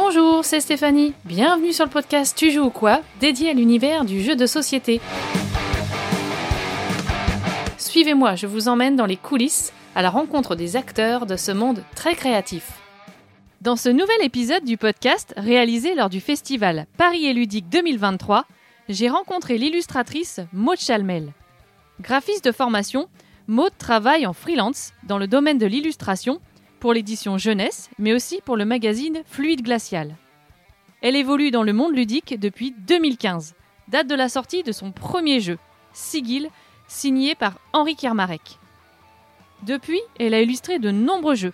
Bonjour, c'est Stéphanie. Bienvenue sur le podcast Tu joues ou quoi dédié à l'univers du jeu de société. Suivez-moi, je vous emmène dans les coulisses à la rencontre des acteurs de ce monde très créatif. Dans ce nouvel épisode du podcast réalisé lors du festival Paris et Ludique 2023, j'ai rencontré l'illustratrice Maud Chalmel. Graphiste de formation, Maud travaille en freelance dans le domaine de l'illustration pour l'édition jeunesse, mais aussi pour le magazine Fluide Glacial. Elle évolue dans le monde ludique depuis 2015, date de la sortie de son premier jeu, Sigil, signé par Henri Kermarek. Depuis, elle a illustré de nombreux jeux,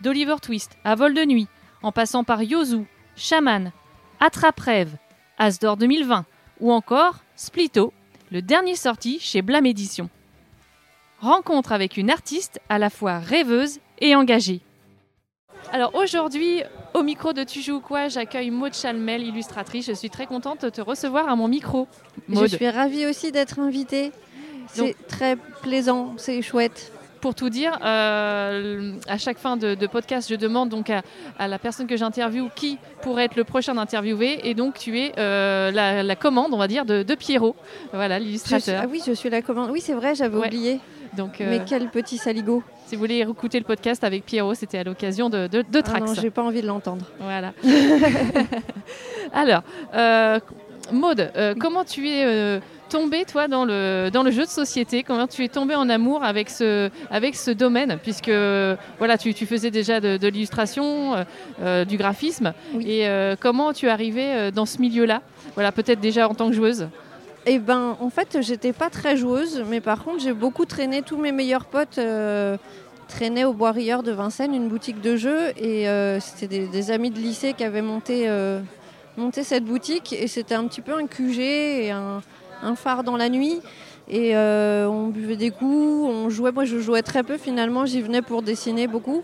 d'Oliver Twist à Vol de nuit, en passant par Yozu, Shaman, Attrape-Rêve, Asdor 2020 ou encore Splito, le dernier sorti chez Blâme Édition. Rencontre avec une artiste à la fois rêveuse et engagée. Alors aujourd'hui, au micro de Tu joues quoi, j'accueille Maud Chalmel, illustratrice. Je suis très contente de te recevoir à mon micro. Maud. Je suis ravie aussi d'être invitée. C'est très plaisant, c'est chouette pour tout dire, euh, à chaque fin de, podcast, je demande donc à, la personne que j'interviewe qui pourrait être le prochain interviewé. Et donc, tu es euh, la, commande, on va dire, de, Pierrot, voilà, l'illustrateur. Ah oui, je suis la commande. Oui, c'est vrai, j'avais oublié. Donc, Mais euh, quel petit saligo. Si vous voulez écouter le podcast avec Pierrot, c'était à l'occasion de, de, de Trax. Ah non, j'ai pas envie de l'entendre. Voilà. Alors, Maude, comment tu es tombé, toi, dans le, dans le jeu de société? Comment tu es tombé en amour avec ce, avec ce domaine? Puisque voilà, tu, tu faisais déjà de, l'illustration, euh, euh, du graphisme. Et euh, comment tu es arrivée dans ce milieu-là? Voilà, peut-être déjà en tant que joueuse. Eh ben, en fait, j'étais pas très joueuse, mais par contre, j'ai beaucoup traîné. Tous mes meilleurs potes traînaient au Bois Rieur de Vincennes, une boutique de jeux, et c'était des, amis de lycée qui avaient monté, monté cette boutique, et c'était un petit peu un QG et un, phare dans la nuit. Et euh, on buvait des coups, on jouait. Moi, je jouais très peu finalement. J'y venais pour dessiner beaucoup.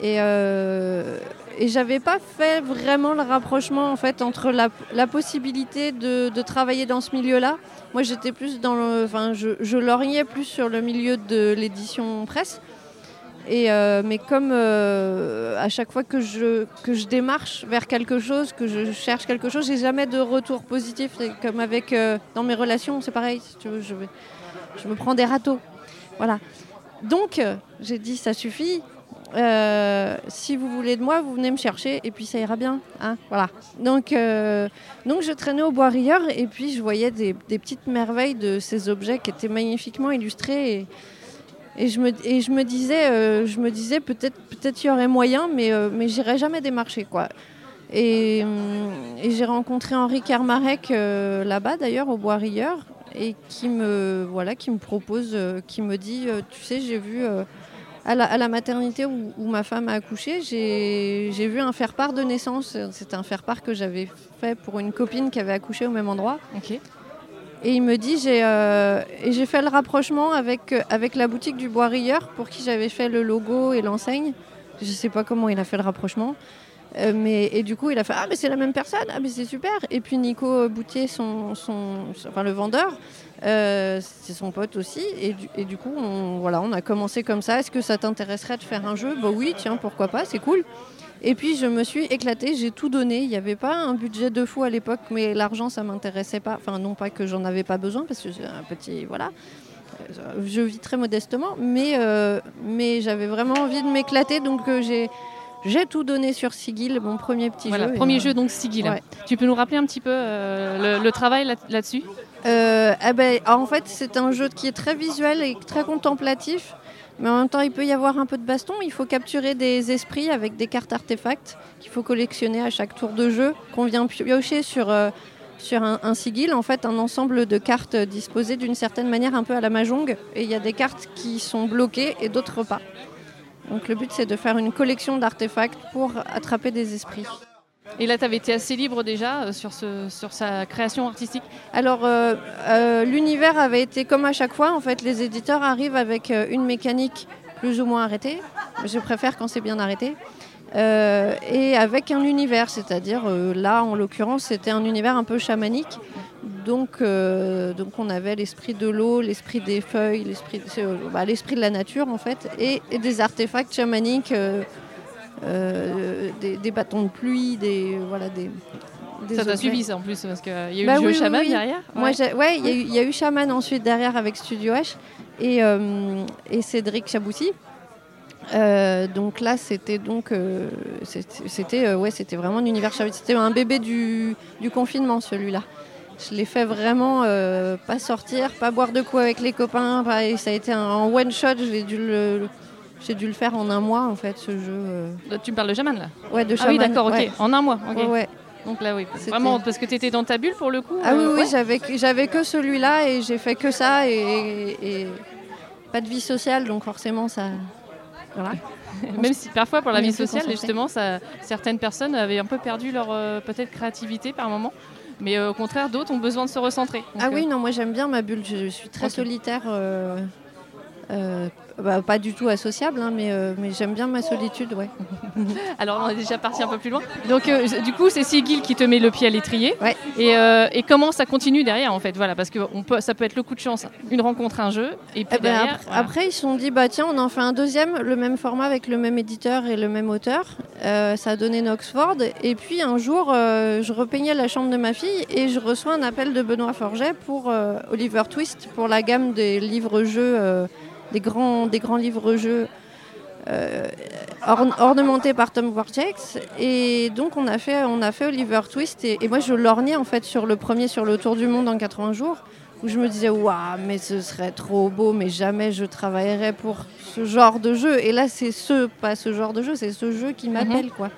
Et, euh, et j'avais pas fait vraiment le rapprochement en fait entre la, possibilité de, travailler dans ce milieu-là. Moi, j'étais plus dans enfin, je, je lorgnais plus sur le milieu de l'édition presse. Euh, mais comme euh, à chaque fois que je, que je démarche vers quelque chose, que je cherche quelque chose, j'ai jamais de retour positif. Comme avec euh, dans mes relations, c'est pareil. je, me prends des râteaux. Voilà. Donc j'ai dit ça suffit. si vous voulez de moi, vous venez me chercher et puis ça ira bien. Hein voilà. Donc, donc je traînais au bois rieur et puis je voyais des, des, petites merveilles de ces objets qui étaient magnifiquement illustrés. Et je me, disais, euh, disais peut-être peut-être y aurait moyen, mais, euh, mais j'irais jamais démarcher. Quoi. Et, et j'ai rencontré Henri Kermarek euh, là-bas, d'ailleurs, au Bois Rieur, et qui me, voilà, qui me propose, qui me dit Tu sais, j'ai vu à la, maternité où, ma femme a accouché, j'ai vu un faire-part de naissance. C'était un faire-part que j'avais fait pour une copine qui avait accouché au même endroit. Et il me dit, j'ai euh, fait le rapprochement avec, euh, avec la boutique du Bois pour qui j'avais fait le logo et l'enseigne. Je ne sais pas comment il a fait le rapprochement. Euh, mais, et du coup, il a fait Ah, mais c'est la même personne, ah, mais c'est super. Et puis Nico Boutier, son, son, enfin, le vendeur, c'est son pote aussi. Et du, et du coup, on, voilà, on a commencé comme ça. Est-ce que ça t'intéresserait de faire un jeu? Bah oui, tiens, pourquoi pas, c'est cool. Et puis je me suis éclatée, j'ai tout donné. Il n'y avait pas un budget de fou à l'époque, mais l'argent ça m'intéressait pas. Enfin non pas que j'en avais pas besoin parce que c'est un petit voilà. Euh, je vis très modestement, mais, euh, mais j'avais vraiment envie de m'éclater, donc euh, j'ai j'ai tout donné sur Sigil, mon premier petit voilà, jeu. Premier jeu donc Sigil. Tu peux nous rappeler un petit peu le, travail là-dessus? Eh ben, En fait, c'est un jeu qui est très visuel et très contemplatif. Mais en même temps, il peut y avoir un peu de baston. Il faut capturer des esprits avec des cartes artefacts qu'il faut collectionner à chaque tour de jeu, qu'on vient piocher sur, euh, sur un, sigil, en fait, un ensemble de cartes disposées d'une certaine manière un peu à la mahjong. Et il y a des cartes qui sont bloquées et d'autres pas. Donc le but, c'est de faire une collection d'artefacts pour attraper des esprits. Et là, tu avais été assez libre déjà euh, sur, sa création artistique Alors, euh, euh, l'univers avait été comme à chaque fois. En fait, les éditeurs arrivent avec une mécanique plus ou moins arrêtée. Je préfère quand c'est bien arrêté. et avec un univers, c'est-à-dire là, en l'occurrence, c'était un univers un peu chamanique. Donc, donc on avait l'esprit de l'eau, l'esprit des feuilles, l'esprit bah, de la nature en fait, et, des artefacts chamaniques des, des bâtons de pluie, des voilà des. des Ça t'a suivi ça en plus parce qu'il y a eu Bah le jeu oui, oui, Shaman oui. derrière. Moi, Ouais. il y, a eu- il y a eu Shaman ensuite derrière avec Studio H et, euh, et Cédric Chaboussi. Euh, donc là, c'était donc euh, c'était euh, ouais, c'était vraiment un univers. C'était un bébé du, du confinement celui-là. Je l'ai fait vraiment euh, pas sortir, pas boire de quoi avec les copains. pas- et ça a été un, en one shot. J'ai dû le, le- j'ai dû le faire en un mois en fait ce jeu. euh. Tu me parles de Shaman là Ouais, de Ah oui Shaman. d'accord ok. ouais. En un mois. ok. Ouais. Donc là oui. Vraiment parce que tu étais dans ta bulle pour le coup. Ah oui, euh, oui, ouais. j'avais que- celui-là et j'ai fait que ça et, et pas de vie sociale, donc forcément ça. Voilà. Même si parfois pour la vie sociale, justement, ça, certaines personnes avaient un peu perdu leur euh, peut-être créativité par moment, mais euh, au contraire, d'autres ont besoin de se recentrer. Donc, Ah oui, non, moi j'aime bien ma bulle. Je, suis très solitaire. euh, bah, pas du tout associable, hein, mais, euh, mais j'aime bien ma solitude, ouais. Alors on est déjà parti un peu plus loin. Donc euh, du coup, c'est Sigil qui te met le pied à l'étrier. Ouais. Et, euh, et comment ça continue derrière en fait Voilà, parce que on peut, ça peut être le coup de chance, une rencontre, un jeu, et puis Eh ben, après, voilà. après, ils se sont dit, bah tiens, on en fait un deuxième, le même format avec le même éditeur et le même auteur. Ça a donné Noxford. Et puis un jour, je repeignais la chambre de ma fille et je reçois un appel de Benoît Forget pour Oliver Twist, pour la gamme des livres-jeux, euh, des, grands, des grands livres-jeux. euh, orn- ornementés par Tom Vortex. Et donc on a fait on a fait Oliver Twist. Et, et moi je lorgnais en fait sur le premier sur le tour du monde en 80 jours où je me disais waouh mais ce serait trop beau mais jamais je travaillerais pour ce genre de jeu. Et là c'est ce pas ce genre de jeu c'est ce jeu qui m'appelle quoi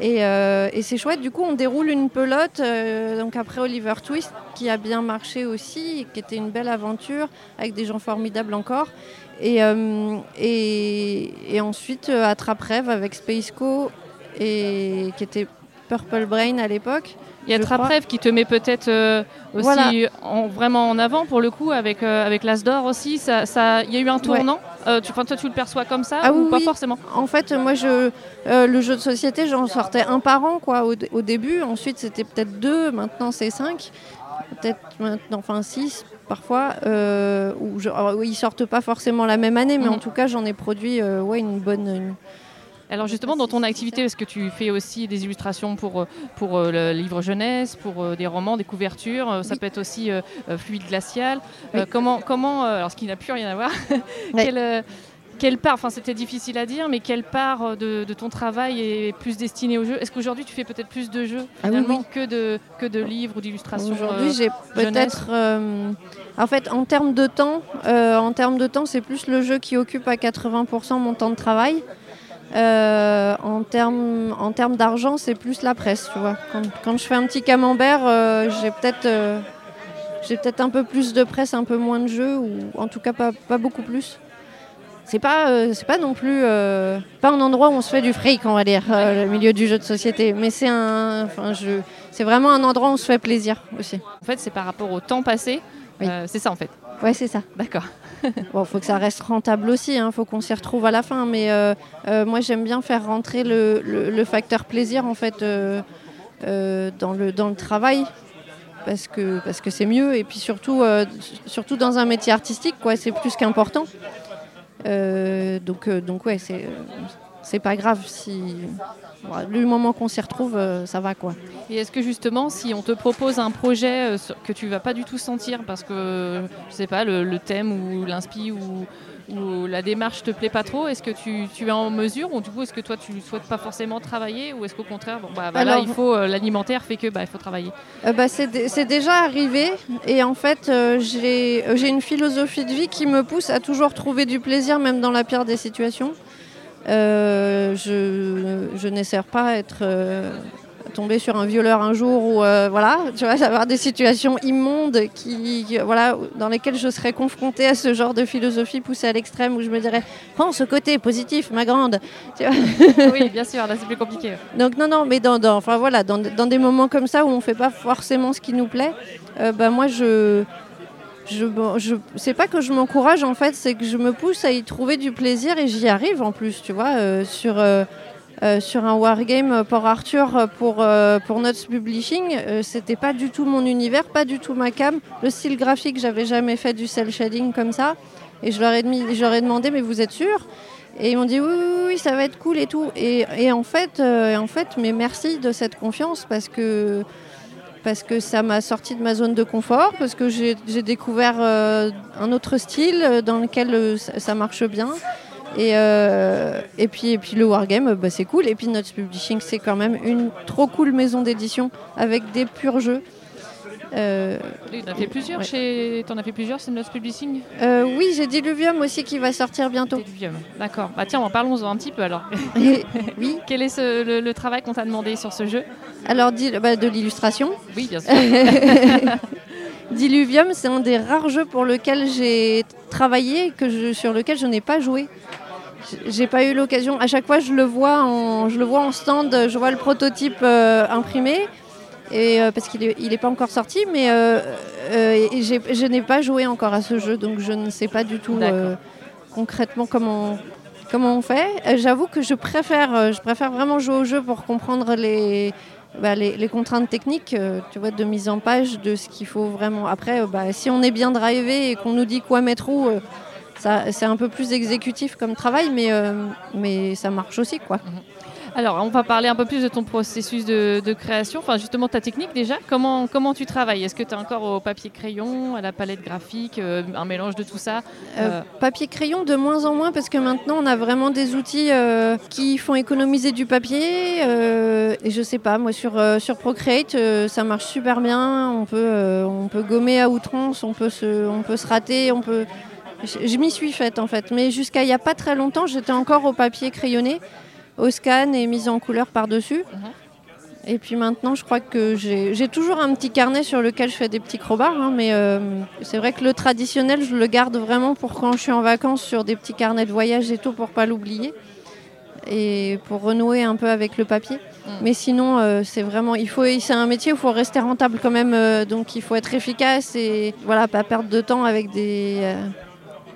et, euh, et c'est chouette du coup on déroule une pelote euh, donc après Oliver Twist qui a bien marché aussi qui était une belle aventure avec des gens formidables encore et, euh, et, et ensuite Attrape Rêve avec Space Co et qui était Purple Brain à l'époque Il y a Trap. Rêve qui te met peut-être euh, aussi Voilà. en- vraiment en avant pour le coup avec, euh, avec l'As d'or aussi. Ça, ça- il y a eu un tournant. Euh, tu, toi, tu le perçois comme ça Ah ou oui, pas oui. forcément En fait, moi, je, euh, le jeu de société, j'en sortais un par an quoi, au, au début. Ensuite, c'était peut-être deux. Maintenant, c'est cinq. Peut-être maintenant, enfin six parfois. Euh, où je, alors, oui, ils sortent pas forcément la même année, mais Mhm. en tout cas, j'en ai produit ouais, une bonne. une- Alors justement, dans ton activité, est-ce que tu fais aussi des illustrations pour, euh, pour euh, le livre jeunesse, pour euh, des romans, des couvertures Ça Oui. peut être aussi euh, fluide glacial. Oui. Euh, comment, comment alors ce qui n'a plus rien à voir, quelle, quelle part, enfin c'était difficile à dire, mais quelle part de, de ton travail est plus destinée au jeu? Est-ce qu'aujourd'hui tu fais peut-être plus de jeux Ah finalement que de que de livres ou d'illustrations Aujourd'hui, euh, j'ai peut-être. en fait, en termes de temps, en termes de temps, c'est plus le jeu qui occupe à 80% mon temps de travail. Euh, en termes en termes d'argent, c'est plus la presse, tu vois. Quand, quand je fais un petit camembert, euh, j'ai peut-être euh, j'ai peut-être un peu plus de presse, un peu moins de jeux, ou en tout cas pas, pas beaucoup plus. C'est pas c'est pas non plus pas un endroit où on se fait du fric, on va dire, le milieu du jeu de société. Mais c'est un, enfin, je, c'est vraiment un endroit où on se fait plaisir aussi. En fait, c'est par rapport au temps passé. Oui. C'est ça en fait. Ouais, c'est ça. D'accord. Bon, faut que ça reste rentable aussi, il faut qu'on s'y retrouve à la fin. Mais euh, euh, moi, j'aime bien faire rentrer le, le- le facteur plaisir en fait euh, dans, le, dans le travail. Parce que parce que c'est mieux et puis surtout surtout dans un métier artistique quoi c'est plus qu'important donc donc ouais c'est c'est pas grave si du moment qu'on s'y retrouve euh, ça va quoi Et est-ce que justement, si on te propose un projet euh, que tu vas pas du tout sentir parce que, je sais pas, le, le thème ou l'inspi ou, ou la démarche te plaît pas trop, est-ce que tu, tu es en mesure ou du coup, est-ce que toi, tu souhaites pas forcément travailler ou est-ce qu'au contraire, bon, bah, voilà, Alors- il faut euh, l'alimentaire fait que bah, il faut travailler? Euh, bah, c'est dé- c'est déjà arrivé et en fait euh, j'ai une philosophie de vie qui me pousse à toujours trouver du plaisir même dans la pire des situations. Euh, je je n'espère pas être euh, tombée sur un violeur un jour ou euh, voilà, tu vois, avoir des situations immondes qui, qui- voilà, dans lesquelles je serais confrontée à ce genre de philosophie poussée à l'extrême où je me dirais prends ce côté positif ma grande. Tu vois oui, bien sûr, là c'est plus compliqué. donc non, non, mais dans, dans- enfin, voilà, dans, dans des moments comme ça où on ne fait pas forcément ce qui nous plaît, euh, bah, moi je... Je, je, c'est pas que je m'encourage en fait, c'est que je me pousse à y trouver du plaisir et j'y arrive en plus, tu vois, euh, sur, euh, euh, sur un wargame Port Arthur pour, pour Notes Publishing, c'était pas du tout mon univers, pas du tout ma cam. Le style graphique, j'avais jamais fait du cel shading comme ça. Et je leur ai, demandé, mais vous êtes sûr? Et ils m'ont dit oui, oui, oui, ça va être cool et tout. Et, et en, fait, euh, en fait, mais merci de cette confiance parce que, parce que ça m'a sorti de ma zone de confort, parce que j'ai découvert euh, un autre style euh, dans lequel euh, ça, marche bien. Et, et, puis, et puis le Wargame, bah, c'est cool. Et puis Notes Publishing, c'est quand même une trop cool maison d'édition avec des purs jeux. Euh, Tu en as fait plusieurs Ouais. chez. T'en as fait plusieurs, Publishing euh, oui, j'ai Diluvium aussi qui va sortir bientôt. Diluvium. D'accord. Bah tiens, en parlons-en un petit peu alors. Oui, Quel est ce- le, le travail qu'on t'a demandé sur ce jeu? Alors bah, de l'illustration. Oui, bien sûr. Diluvium, c'est un des rares jeux pour lequel j'ai travaillé, et que je, sur lequel je n'ai pas joué. J'ai pas eu l'occasion. À chaque fois, je le vois en, je le vois en stand, je vois le prototype euh, imprimé, et, euh, parce qu'il est, il est pas encore sorti, mais euh, euh, et je n'ai pas joué encore à ce jeu, donc je ne sais pas du tout concrètement comment, comment on fait. J'avoue que je préfère, je préfère vraiment jouer au jeu pour comprendre les, bah, les, les contraintes techniques, tu vois, de mise en page, de ce qu'il faut vraiment. Après, bah, si on est bien drivé et qu'on nous dit quoi mettre où, c'est un peu plus exécutif comme travail, mais, mais ça marche aussi, quoi. Alors, on va parler un peu plus de ton processus de, de création, enfin justement ta technique déjà. Comment, comment tu travailles? Est-ce que tu es encore au papier crayon, à la palette graphique, euh, un mélange de tout ça? Euh, Euh, papier crayon de moins en moins parce que maintenant on a vraiment des outils qui font économiser du papier et je sais pas moi sur sur Procreate ça marche super bien. On peut on peut gommer à outrance on peut se on peut se rater on peut je, je m'y suis faite en fait. Mais jusqu'à il y a pas très longtemps j'étais encore au papier crayonné au scan et mise en couleur par dessus Mhm. et puis maintenant, je crois que j'ai toujours un petit carnet sur lequel je fais des petits crobards, hein, mais euh, c'est vrai que le traditionnel, je le garde vraiment pour quand je suis en vacances sur des petits carnets de voyage et tout, pour pas l'oublier et pour renouer un peu avec le papier. Mm. Mais sinon, euh, c'est vraiment, il faut, c'est un métier où il faut rester rentable quand même, euh, donc il faut être efficace et voilà, pas perdre de temps avec des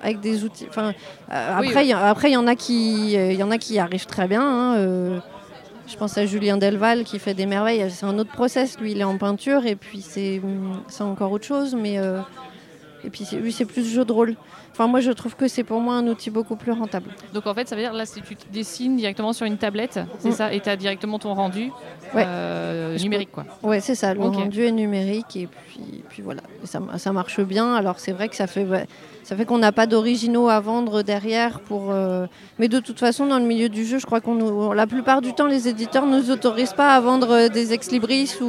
avec des outils. Enfin, euh, Oui, après, il y en a qui, euh, il y en a qui arrivent très bien. hein, euh, je pense à Julien Delval qui fait des merveilles. C'est un autre process. Lui, il est en peinture et puis c'est c'est encore autre chose. Mais euh, et puis lui, c'est plus jeu de rôle. Enfin, moi, je trouve que c'est pour moi un outil beaucoup plus rentable. Donc en fait, ça veut dire là, si tu dessines directement sur une tablette, c'est Mm. ça, et tu as directement ton rendu Ouais. euh, numérique quoi. Ouais, c'est ça. Le rendu est numérique et puis, puis voilà, Et ça, ça marche bien. Alors c'est vrai que ça fait, ça fait qu'on n'a pas d'originaux à vendre derrière pour. euh, Mais de toute façon, dans le milieu du jeu, je crois qu'on nous, la plupart du temps, les éditeurs nous autorisent pas à vendre euh, des ex libris ou,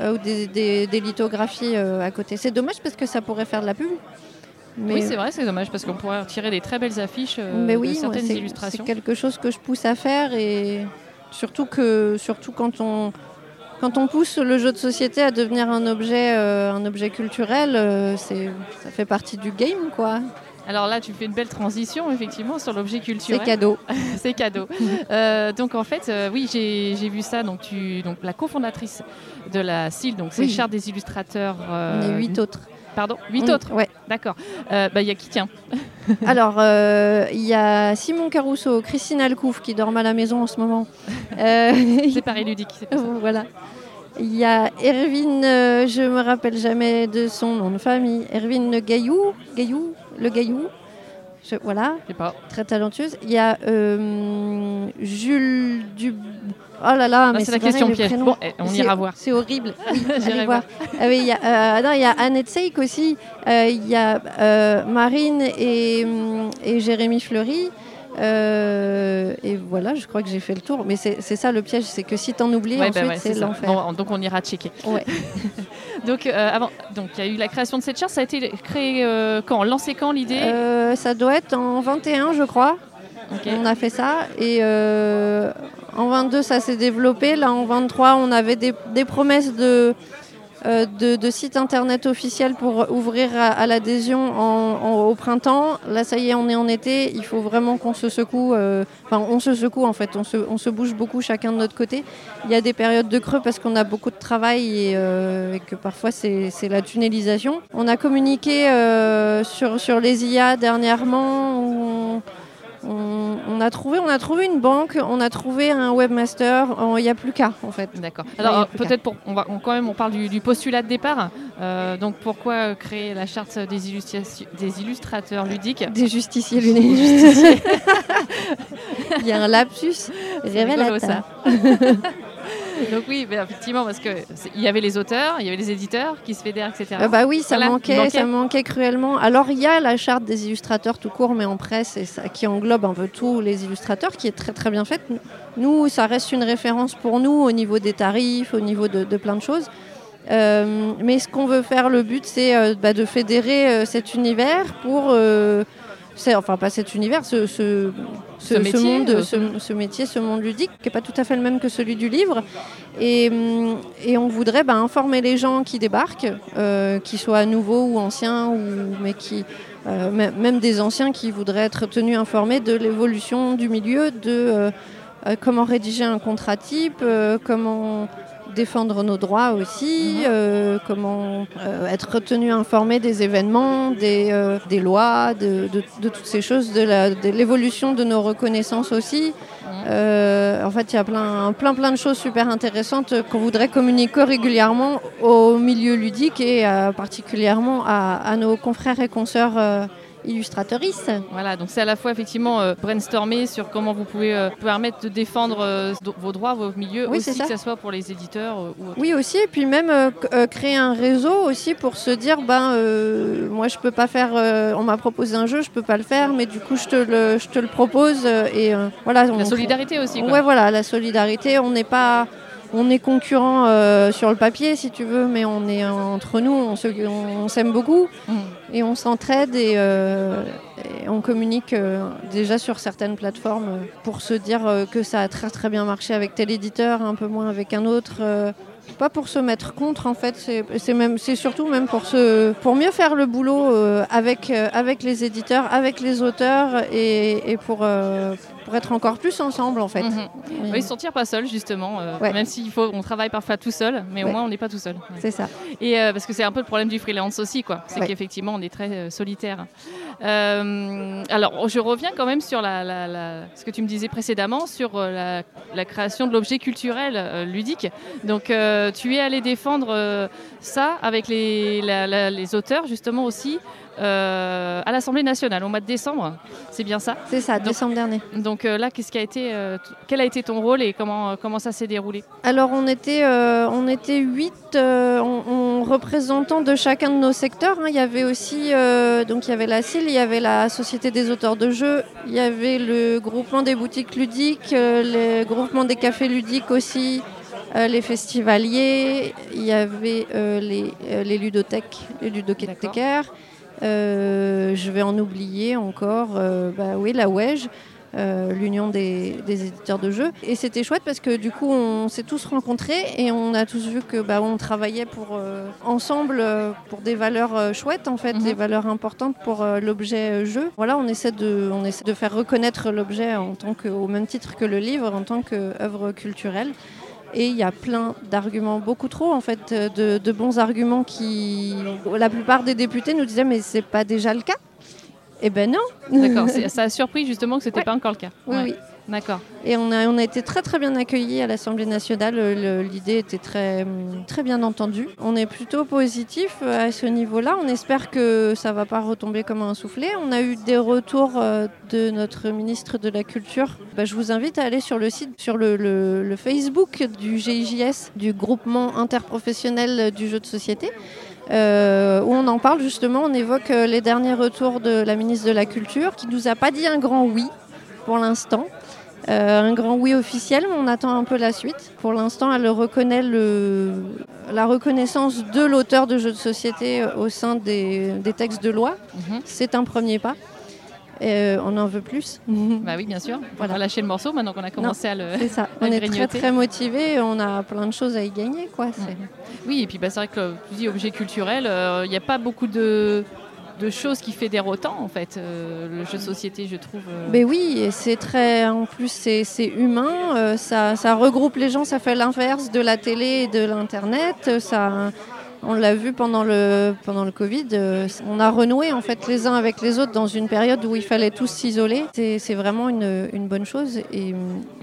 euh, ou des, des- des lithographies euh, à côté. C'est dommage parce que ça pourrait faire de la pub. Mais, Oui, c'est vrai, c'est dommage parce qu'on pourrait en tirer des très belles affiches euh, mais de moi, certaines c'est- c'est illustrations. quelque chose que je pousse à faire et surtout que surtout quand on quand on pousse le jeu de société à devenir un objet euh, un objet culturel, euh, c'est ça fait partie du game quoi. Alors là, tu fais une belle transition effectivement sur l'objet C'est culturel. cadeau. C'est cadeau. Euh, donc en fait, euh, oui, j'ai vu ça. Donc tu, donc la cofondatrice de la CIL, donc c'est Oui. Charte des illustrateurs. On euh, est huit autres. Pardon, huit On- autres. Ouais. D'accord. Euh, bah, Il y a qui tient Alors euh, il y a Simon Caruso, Christine Alcouf qui dorment à la maison en ce moment. Euh, C'est Paris ludique. ça. voilà. Il y a Erwin, je me rappelle jamais de son nom de famille, Erwin Gaillou, Gaillou, le Gaillou. Je- voilà, Je sais pas. très talentueuse. Il y a Jules du. Oh là là, Ah, mais c'est la question piège. Bon, eh, on ira voir. C'est horrible. J'irai voir. Ah oui, il y a, euh, non, il y a Annette Seik aussi. Euh, Il y a euh, Marine et, hum, et Jérémy Fleury. Euh, et voilà, je crois que j'ai fait le tour. Mais c'est ça le piège, c'est que si t'en oublies, Ouais, bah ensuite ouais, c'est l'enfer. Bon, donc on ira checker. Ouais. Donc avant, donc il y a eu la création de cette charte. Ça a été créé quand? Lancé quand l'idée? Ça doit être en 21, je crois. On a fait ça. Et euh, en 22, ça s'est développé. Là, en 23, on avait des, promesses de, euh, de, sites internet officiels pour ouvrir à, l'adhésion au printemps. Là, ça y est, on est en été. Il faut vraiment qu'on se secoue. euh, Enfin, on se secoue en fait. On se, bouge beaucoup chacun de notre côté. Il y a des périodes de creux parce qu'on a beaucoup de travail et, euh, que parfois c'est la tunnelisation. On a communiqué sur, les IA dernièrement. On- on a trouvé, on a trouvé une banque, on a trouvé un webmaster. Il n'y a plus qu'à en fait. D'accord. Alors plus peut-être pour, on va on- quand même, on parle du, du postulat de départ. Euh, donc pourquoi créer la charte des, illustrateurs ludiques Des justiciers lunaires. Il y a un lapsus révélateur. Donc oui, ben, effectivement, parce que c'est- il y avait les auteurs, il y avait les éditeurs qui se fédèrent, etc. Ah bah oui, ça Voilà, manquait, manquait. ça manquait cruellement. Alors il y a la charte des illustrateurs tout court, mais en presse, et ça, qui englobe un peu tous les illustrateurs, qui est très très bien faite. Nous, ça reste une référence pour nous au niveau des tarifs, au niveau de, de plein de choses. Euh, mais ce qu'on veut faire, le but, c'est euh, bah, de fédérer euh, cet univers pour, enfin pas cet univers, ce, ce, Ce métier, monde, euh, ce, ce métier, ce monde ludique, qui n'est pas tout à fait le même que celui du livre. Et, et on voudrait bah, informer les gens qui débarquent, euh, qu'ils soient nouveaux ou anciens, ou, mais qui, euh, mê- même des anciens qui voudraient être tenus informés de l'évolution du milieu, de euh, comment rédiger un contrat type, comment défendre nos droits aussi, euh, comment euh, être tenu informé des événements, des, euh, lois, de, toutes ces choses, de l'évolution de nos reconnaissances aussi. En fait, il y a plein, plein, plein de choses super intéressantes qu'on voudrait communiquer régulièrement au milieu ludique et particulièrement à, à nos confrères et consoeurs illustratrices. Voilà, donc c'est à la fois effectivement euh, brainstormer sur comment vous pouvez euh, permettre de défendre euh, vos droits, vos milieux, Oui, aussi que ce soit pour les éditeurs ou. Oui aussi, et puis même créer un réseau aussi pour se dire, ben moi je peux pas faire, on m'a proposé un jeu, je peux pas le faire, mais du coup je te le, je te le propose et voilà. La on- solidarité aussi. Quoi. Ouais, voilà, la solidarité. On n'est pas, on est concurrents euh, sur le papier, si tu veux, mais on est entre nous, on se- on s'aime beaucoup Mhm. et on s'entraide et, euh, et on communique euh, déjà sur certaines plateformes pour se dire que ça a très très bien marché avec tel éditeur, un peu moins avec un autre. pas pour se mettre contre en fait, c'est c'est même c'est surtout même pour se pour mieux faire le boulot avec avec les éditeurs, avec les auteurs et, et pour pour être encore plus ensemble en fait. Mhm. Et Oui, se sentir pas seul justement, euh, Ouais. même s'il faut, on travaille parfois tout seul, mais au Ouais. moins on n'est pas tout seul. Ouais. C'est ça. Et euh, parce que c'est un peu le problème du freelance aussi, quoi. C'est qu'effectivement on est très euh, solitaire. Euh, alors je reviens quand même sur la, la- la- ce que tu me disais précédemment sur la, création de l'objet culturel ludique. Donc tu es allé défendre ça avec les, la- la- les auteurs justement aussi euh, à l'Assemblée nationale au mois de décembre. C'est bien ça. C'est ça, Donc- décembre dernier. Donc euh, là, qu'est-ce qui a été, euh, quel a été ton rôle et comment, comment ça s'est déroulé? Alors on était, on était huit en- en représentants de chacun de nos secteurs. hein. Il y avait aussi, donc il y avait la CIL, il y avait la Société des auteurs de jeux, il y avait le groupement des boutiques ludiques, le groupement des cafés ludiques aussi, euh, les festivaliers, il y avait euh, les, euh, les ludothèques, les ludothécaires. Je vais en oublier encore, bah oui, la WEJ. l'union des, des éditeurs de jeux. Et c'était chouette parce que du coup, on s'est tous rencontrés et on a tous vu que bah, on travaillait pour, ensemble pour des valeurs chouettes, en fait, Mhm. des valeurs importantes pour l'objet jeu. Voilà, on essaie, de, on essaie de faire reconnaître l'objet en tant que, au même titre que le livre, en tant qu'œuvre culturelle. Et il y a plein d'arguments, beaucoup trop en fait, de, de bons arguments qui. La plupart des députés nous disaient mais c'est pas déjà le cas Eh ben non D'accord, ça a surpris justement que ce n'était Ouais. pas encore le cas. Oui, Ouais, oui. D'accord. Et on a, été très très bien accueillis à l'Assemblée nationale. Le- L'idée était très, très bien entendue. On est plutôt positif euh, à ce niveau-là. On espère que ça va pas retomber comme un soufflet. On a eu des retours euh, de notre ministre de la Culture. Bah, je vous invite à aller sur le site, sur le, Facebook du GIJS, du groupement interprofessionnel du jeu de société. euh, où on en parle justement, on évoque euh, les derniers retours de la ministre de la Culture qui nous a pas dit un grand oui pour l'instant. Euh, un grand oui officiel, mais on attend un peu la suite. Pour l'instant, elle reconnaît le, la reconnaissance de l'auteur de jeux de société euh, au sein des, des textes de loi. Mhm. C'est un premier pas. Et, euh, on en veut plus. Bah oui, bien sûr. On va lâcher le morceau maintenant qu'on a commencé à le. C'est ça. On est très grignoter. très motivés. On a plein de choses à y gagner, quoi. C'est- Oui, et puis bah, c'est vrai que tu dis objet culturel, il n'y a pas beaucoup de, de choses qui fédèrent autant en fait. euh, le jeu de société, je trouve. euh, Mais oui, c'est très. En plus, c'est c'est humain. euh, ça, ça regroupe les gens. Ça fait l'inverse de la télé et de l'internet. Ça. On l'a vu pendant le, pendant le Covid. euh, on a renoué en fait les uns avec les autres dans une période où il fallait tous s'isoler. C'est vraiment une, une bonne chose. Et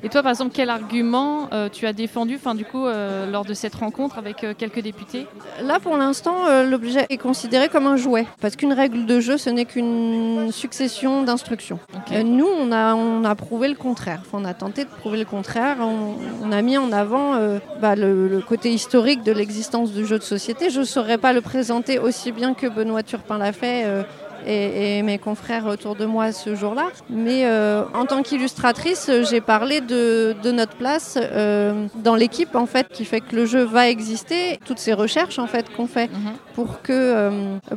Et toi, par exemple, quel argument euh, tu as défendu, enfin, du coup, euh, lors de cette rencontre avec quelques députés? Là, pour l'instant, l'objet est considéré comme un jouet. Parce qu'une règle de jeu, ce n'est qu'une succession d'instructions. Nous, on a, on a prouvé le contraire. Enfin, on a tenté de prouver le contraire. On, on a mis en avant bah, le, le côté historique de l'existence du jeu de société. Je ne saurais pas le présenter aussi bien que Benoît Turpin l'a fait. euh, et, et mes confrères autour de moi ce jour-là. Mais euh, en tant qu'illustratrice, j'ai parlé de, de notre place euh, dans l'équipe en fait qui fait que le jeu va exister. Toutes ces recherches en fait qu'on fait Mhm. pour que, euh,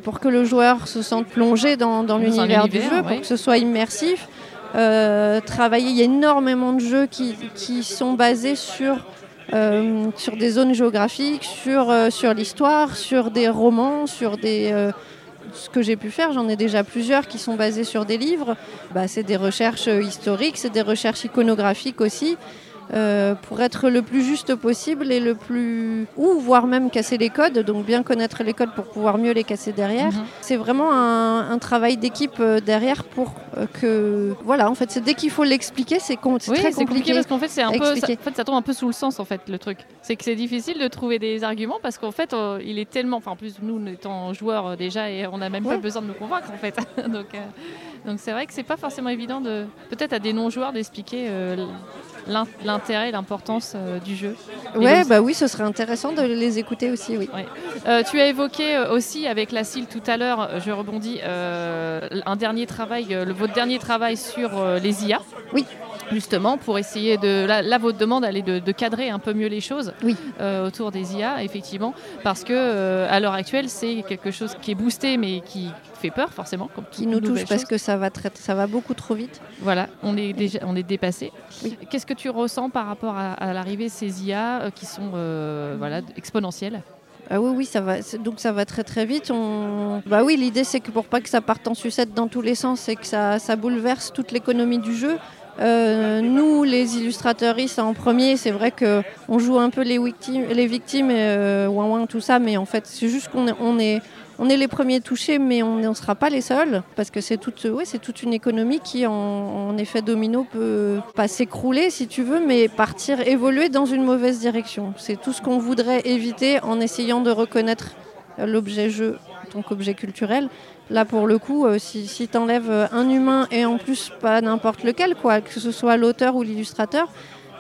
pour que le joueur se sente plongé dans, dans un l'univers du jeu, ouais. pour que ce soit immersif. Travailler, il y a énormément de jeux qui, qui sont basés sur, euh, sur des zones géographiques, sur, euh, sur l'histoire, sur des romans, sur des... euh, ce que j'ai pu faire, j'en ai déjà plusieurs qui sont basés sur des livres. Bah, c'est des recherches historiques, c'est des recherches iconographiques aussi. Euh, pour être le plus juste possible et le plus ou voire même casser les codes donc bien connaître les codes pour pouvoir mieux les casser derrière Mhm. c'est vraiment un, un travail d'équipe euh, derrière pour euh, que voilà en fait c'est dès qu'il faut l'expliquer c'est com- Oui, très compliqué compliqué parce qu'en fait, c'est un peu, ça, en fait, ça tombe un peu sous le sens en fait le truc. C'est que c'est difficile de trouver des arguments parce qu'en fait, euh, il est tellement, enfin en plus nous étant joueurs euh, déjà et on n'a même pas besoin de nous convaincre en fait. donc donc c'est vrai que c'est pas forcément évident de peut-être à des non joueurs d'expliquer euh, l'in- l'intérêt, et l'importance euh, du jeu. Ouais bah oui ce serait intéressant de les écouter aussi oui Euh, tu as évoqué aussi avec la CIL tout à l'heure, je rebondis, un dernier travail, le, votre dernier travail sur les IA. Oui. Justement, pour essayer de. Là, là, votre demande, elle est de, de cadrer un peu mieux les choses Oui. euh, autour des IA, effectivement, parce que euh, à l'heure actuelle, c'est quelque chose qui est boosté, mais qui fait peur, forcément. Comme qui nous touche parce que ça va très ça va beaucoup trop vite Voilà, on est déjà, on est dépassé. Oui. Qu'est-ce que tu ressens par rapport à, à l'arrivée de ces IA euh, qui sont euh, voilà, exponentielles? Ah oui, oui, ça va. Donc ça va très très vite. On... Bah oui, l'idée c'est que pour pas que ça parte en sucette dans tous les sens et que ça, ça bouleverse toute l'économie du jeu. euh, nous, les illustrateuristes en premier, c'est vrai que on joue un peu les victimes, les victimes, euh, ouin ouin, tout ça, mais en fait, c'est juste qu'on est, on est, on est les premiers touchés, mais on ne sera pas les seuls, parce que c'est toute, ouais, c'est toute une économie qui, en, effet domino, peut pas s'écrouler, si tu veux, mais partir, évoluer dans une mauvaise direction. C'est tout ce qu'on voudrait éviter en essayant de reconnaître l'objet jeu tant qu'objet culturel. Là, pour le coup, euh, si, si tu enlèves un humain et en plus pas n'importe lequel, quoi, que ce soit l'auteur ou l'illustrateur,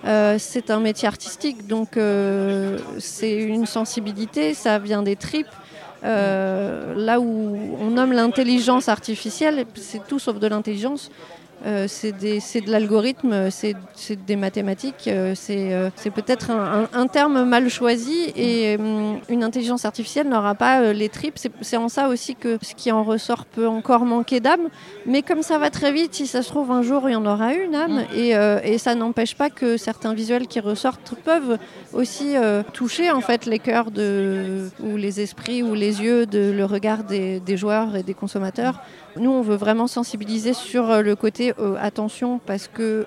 euh, c'est un métier artistique, donc euh, c'est une sensibilité, ça vient des tripes. Euh, là où on nomme l'intelligence artificielle, c'est tout sauf de l'intelligence. Euh, c'est de l'algorithme, c'est des mathématiques, euh, c'est euh, c'est peut-être un, un- un terme mal choisi et hum, une intelligence artificielle n'aura pas les tripes. C'est en ça aussi que ce qui en ressort peut encore manquer d'âme. Mais comme ça va très vite, si ça se trouve un jour il y en aura une âme Mm. et, et ça n'empêche pas que certains visuels qui ressortent peuvent aussi toucher en fait les cœurs de, ou les esprits ou les yeux de le regard des, des joueurs et des consommateurs. Nous, on veut vraiment sensibiliser sur euh, le côté euh, attention parce que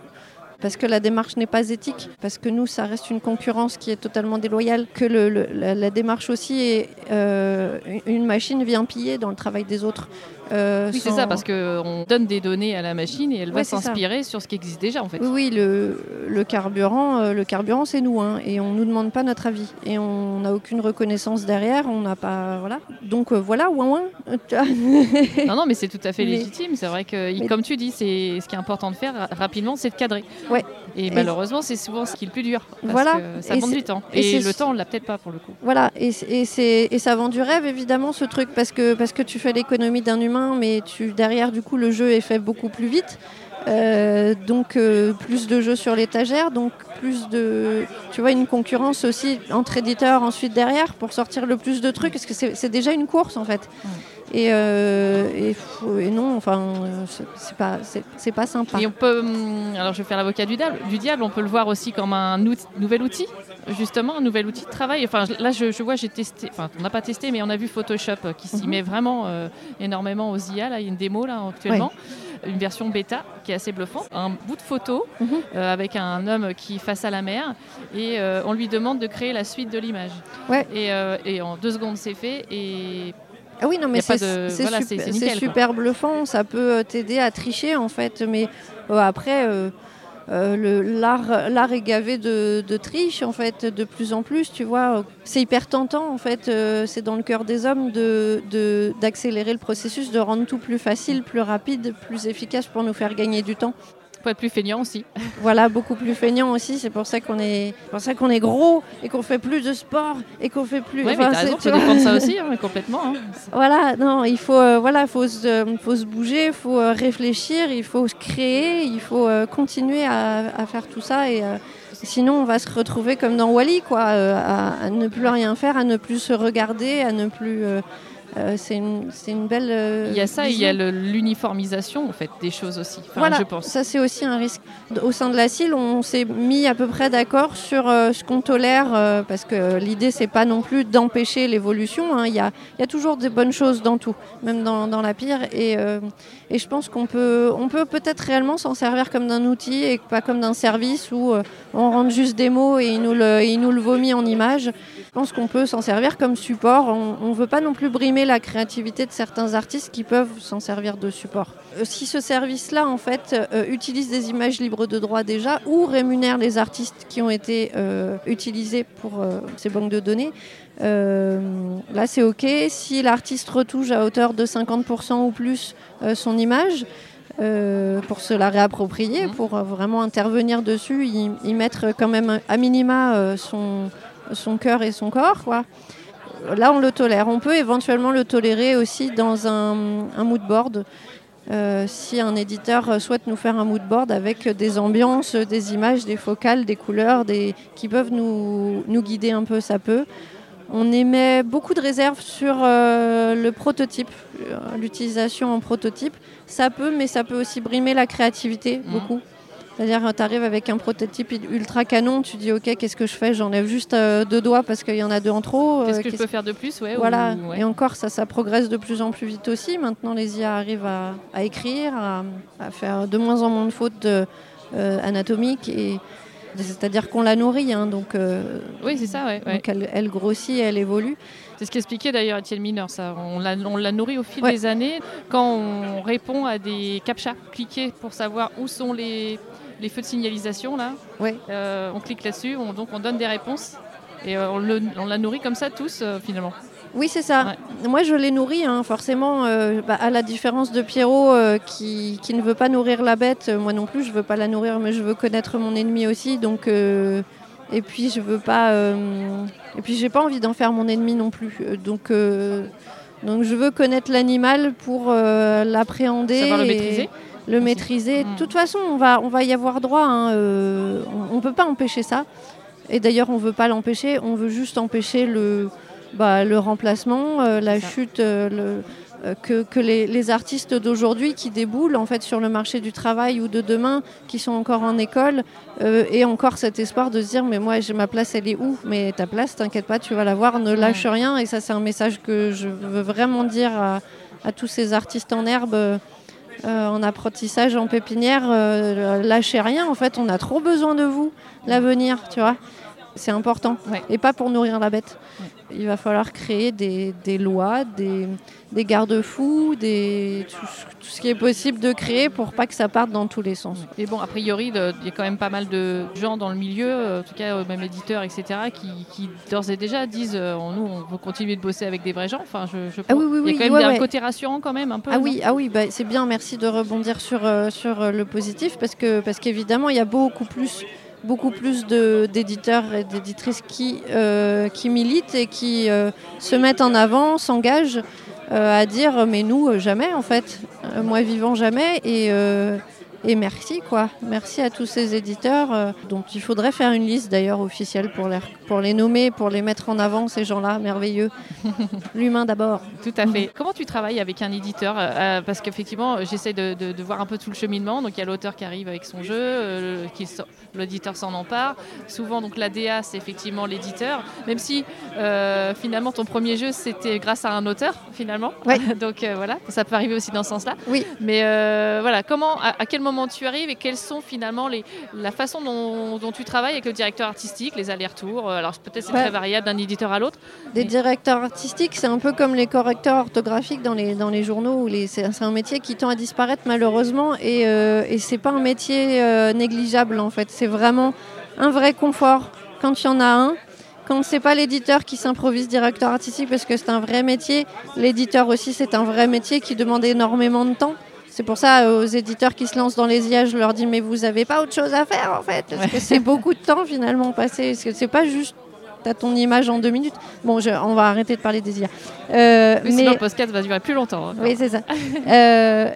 parce que la démarche n'est pas éthique, parce que nous, ça reste une concurrence qui est totalement déloyale, que la démarche aussi est euh, une machine vient piller dans le travail des autres. Euh, Oui, c'est ça, parce qu'on donne des données à la machine et elle va Ouais, s'inspirer sur ce qui existe déjà en fait. Oui, oui, le, le carburant, euh, le carburant, c'est nous, hein, et on nous demande pas notre avis, et on n'a aucune reconnaissance derrière, on n'a pas, voilà. Donc euh, voilà, ouin ouin. Non, non, mais c'est tout à fait légitime. C'est vrai que, Mais- comme tu dis, c'est ce qui est important de faire ra- rapidement, c'est de cadrer. Ouais. Et, Et- malheureusement, c'est souvent ce qui est le plus dur. Parce Voilà. que ça demande du temps. et le temps, on l'a peut-être pas pour le coup. Voilà, et, et ça vend du rêve évidemment ce truc parce que, parce que tu fais l'économie d'un humain, mais tu, derrière du coup le jeu est fait beaucoup plus vite. Euh, donc euh, plus de jeux sur l'étagère, donc plus de, tu vois, une concurrence aussi entre éditeurs ensuite derrière pour sortir le plus de trucs, parce que c'est c'est déjà une course en fait. Et, euh, et, non, enfin, euh, c'est- pas, c'est pas sympa. Et on peut, hum, alors je vais faire l'avocat du diable, du diable, on peut le voir aussi comme un nouvel outil, justement, un nouvel outil de travail. Enfin, là, je, je vois, j'ai testé, enfin, on n'a pas testé, mais on a vu Photoshop euh, qui s'y Mhm. met vraiment euh, énormément aux IA. Là, il y a une démo là actuellement, une version bêta qui est assez bluffante. Un bout de photo Mhm. euh, avec un homme qui est face à la mer et euh, on lui demande de créer la suite de l'image. Ouais. Et, euh, et en deux secondes, c'est fait. Et Ah oui, non, mais c'est voilà, super, super bluffant. Ça peut euh, t'aider à tricher, en fait. Mais euh, après, euh, euh, le- l'art l'art est gavé de, de triche, en fait, de plus en plus. Tu vois, c'est hyper tentant, en fait. c'est dans le cœur des hommes de- de- d'accélérer le processus, de rendre tout plus facile, plus rapide, plus efficace pour nous faire gagner du temps. Faut être plus feignant aussi. Voilà, beaucoup plus feignant aussi. C'est pour ça qu'on est, pour ça qu'on est gros et qu'on fait plus de sport et qu'on fait plus. Oui, enfin, mais t'as raison, faut ça aussi, hein, complètement. hein. Voilà, non, il faut, euh, voilà, faut se, euh, faut se bouger, il faut euh, réfléchir, il faut se créer, il faut euh, continuer à, à faire tout ça et sinon on va se retrouver comme dans Wally, quoi, à, à ne plus rien faire, à ne plus se regarder, à ne plus. Euh, c'est une, belle. euh, Il y a ça, il y a l'uniformisation en fait des choses aussi. Enfin, voilà, je pense. ça c'est aussi un risque. Au sein de la CIL, on s'est mis à peu près d'accord sur euh, ce qu'on tolère, parce que l'idée c'est pas non plus d'empêcher l'évolution. hein. Il y, a, il y a toujours des bonnes choses dans tout, même dans, dans la pire. Et, et je pense qu'on peut, on peut peut-être réellement s'en servir comme d'un outil et pas comme d'un service où euh, on rentre juste des mots et il nous le, il nous le vomit en images. Je pense qu'on peut s'en servir comme support. On ne veut pas non plus brimer la créativité de certains artistes qui peuvent s'en servir de support. Euh, Si ce service-là, en fait, euh, utilise des images libres de droit déjà ou rémunère les artistes qui ont été utilisés pour ces banques de données, euh, là c'est OK. Si l'artiste retouche à hauteur de 50% ou plus euh, son image, euh, pour se la réapproprier, Mhm. pour vraiment intervenir dessus, y, y mettre quand même à minima son, son cœur et son corps. Quoi. Là, on le tolère. On peut éventuellement le tolérer aussi dans un, un mood board. Euh, si un éditeur souhaite nous faire un mood board avec des ambiances, des images, des focales, des couleurs, des... qui peuvent nous, nous guider un peu, ça peut. On émet beaucoup de réserves sur euh, le prototype, euh, l'utilisation en prototype. Ça peut, mais ça peut aussi brimer la créativité Mhm. beaucoup. C'est-à-dire, tu arrives avec un prototype ultra canon, tu dis, OK, qu'est-ce que je fais? J'enlève juste euh, deux doigts parce qu'il y en a deux en trop. Qu'est-ce euh, que je qu'est-ce- peux faire de plus? Ouais, ou- voilà, ouais. et encore, ça, ça progresse de plus en plus vite aussi. Maintenant, les IA arrivent à, à écrire, à, à faire de moins en moins de fautes anatomiques. Et, c'est-à-dire qu'on la nourrit, hein, donc, euh, Oui, c'est ça, ouais. ouais. donc elle, elle grossit, elle évolue. C'est ce qu'expliquait d'ailleurs Étienne Mineur, ça. On l'a, on l'a nourri au fil Ouais. des années quand on répond à des captcha. Cliquez pour savoir où sont les, les feux de signalisation, là. Euh, on clique là-dessus, on, donc on donne des réponses. Et euh, on, le- on l'a nourri comme ça tous, finalement. Oui, c'est ça. Moi, je les nourris, hein, forcément, euh, bah, à la différence de Pierrot euh, qui, qui ne veut pas nourrir la bête. euh, Moi non plus, je veux pas la nourrir, mais je veux connaître mon ennemi aussi. Donc, euh, et puis, je veux pas. et puis, j'ai pas envie d'en faire mon ennemi non plus. Donc, donc je veux connaître l'animal pour l'appréhender. Savoir le maîtriser. Le maîtriser. Mm. De toute façon, on va, on va y avoir droit. hein, euh, on ne peut pas empêcher ça. Et d'ailleurs, on veut pas l'empêcher. On veut juste empêcher le, bah, le remplacement, euh, la chute, euh, le- euh, que, que les, les artistes d'aujourd'hui qui déboulent en fait sur le marché du travail ou de demain, qui sont encore en école, aient encore cet espoir de se dire mais moi j'ai ma place, elle est où? Mais ta place, t'inquiète pas, tu vas l'avoir, ne lâche rien. Et ça c'est un message que je veux vraiment dire à, à tous ces artistes en herbe. euh, en apprentissage, en pépinière, euh, lâchez rien. En fait, on a trop besoin de vous, l'avenir, tu vois. C'est important. Ouais. Et pas pour nourrir la bête. Il va falloir créer des, des lois, des, des garde-fous, des, tout, tout ce qui est possible de créer pour pas que ça parte dans tous les sens. Et bon, a priori, il y a quand même pas mal de gens dans le milieu, euh, en tout cas, euh, même éditeurs, etc., qui, qui d'ores et déjà disent euh, nous, on veut continuer de bosser avec des vrais gens. Enfin, je, je Ah oui, oui, il y a oui, quand même ouais, un ouais. côté rassurant, quand même, un peu. Ah oui, ah oui bah, c'est bien, merci de rebondir sur, euh, sur le positif parce que parce qu'évidemment, il y a beaucoup plus beaucoup plus d'éditeurs et d'éditrices qui, euh, qui militent et qui euh, se mettent en avant, s'engagent euh, à dire mais nous, jamais en fait. Moi vivant, jamais. Et, et merci quoi. Merci à tous ces éditeurs euh, dont il faudrait faire une liste d'ailleurs officielle pour les, pour les nommer, pour les mettre en avant, ces gens-là merveilleux. L'humain d'abord. Tout à fait. Comment tu travailles avec un éditeur euh, euh, Parce qu'effectivement, j'essaie de, de- de voir un peu tout le cheminement. Donc il y a l'auteur qui arrive avec son jeu, euh, l'éditeur s'en empare. Souvent, donc la DA, c'est effectivement l'éditeur. Même si finalement ton premier jeu, c'était grâce à un auteur, finalement. Ouais. donc voilà, ça peut arriver aussi dans ce sens-là. Oui. Mais voilà, comment, à, à quel moment tu arrives et quelles sont finalement les, la façon dont, dont tu travailles avec le directeur artistique, les allers-retours euh, Alors peut-être c'est Ouais. très variable d'un éditeur à l'autre. Des directeurs artistiques, c'est un peu comme les correcteurs orthographiques dans les, dans les journaux. C'est un métier qui tend à disparaître malheureusement et, euh, et c'est pas un métier euh, négligeable en fait. C'est vraiment un vrai confort quand il y en a un. Quand c'est pas l'éditeur qui s'improvise directeur artistique parce que c'est un vrai métier, l'éditeur aussi c'est un vrai métier qui demande énormément de temps. C'est pour ça euh, aux éditeurs qui se lancent dans les IA, je leur dis mais vous avez pas autre chose à faire en fait parce Ouais. que c'est beaucoup de temps finalement passé. Parce que c'est pas juste t'as ton image en deux minutes. Bon, je- on va arrêter de parler des IA. Euh, Oui, Sinon le podcast va durer plus longtemps. hein. oui, c'est ça. Euh,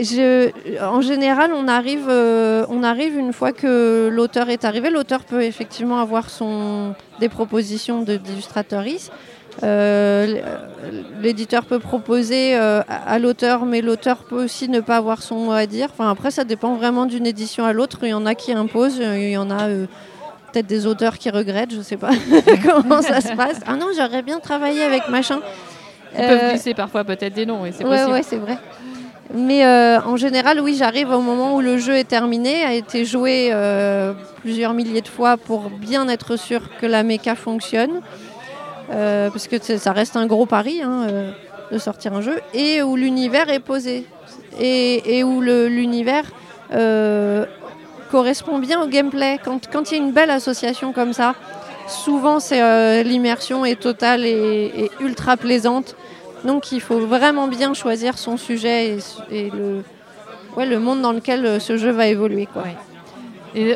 je, en général, on arrive, euh, on arrive une fois que l'auteur est arrivé. L'auteur peut effectivement avoir son, des propositions de- d'illustrateuristes. Euh, L'éditeur peut proposer euh, à l'auteur, mais l'auteur peut aussi ne pas avoir son mot à dire. Enfin, après, ça dépend vraiment d'une édition à l'autre. Il y en a qui imposent, euh, il y en a euh, peut-être des auteurs qui regrettent, je sais pas comment ça se passe. Ah non, j'aurais bien travaillé avec machin. Ils peuvent Euh, glisser parfois peut-être des noms, et c'est ouais, possible. ouais, c'est vrai. Mais euh, en général, oui, j'arrive au moment où le jeu est terminé, a été joué euh, plusieurs milliers de fois pour bien être sûr que la méca fonctionne. Euh, parce que ça reste un gros pari hein, euh, de sortir un jeu, et où l'univers est posé. Et, où l'univers euh, correspond bien au gameplay. Quand il y a une belle association comme ça, souvent l'immersion est totale et, ultra plaisante. Donc il faut vraiment bien choisir son sujet et, le, monde dans lequel ce jeu va évoluer.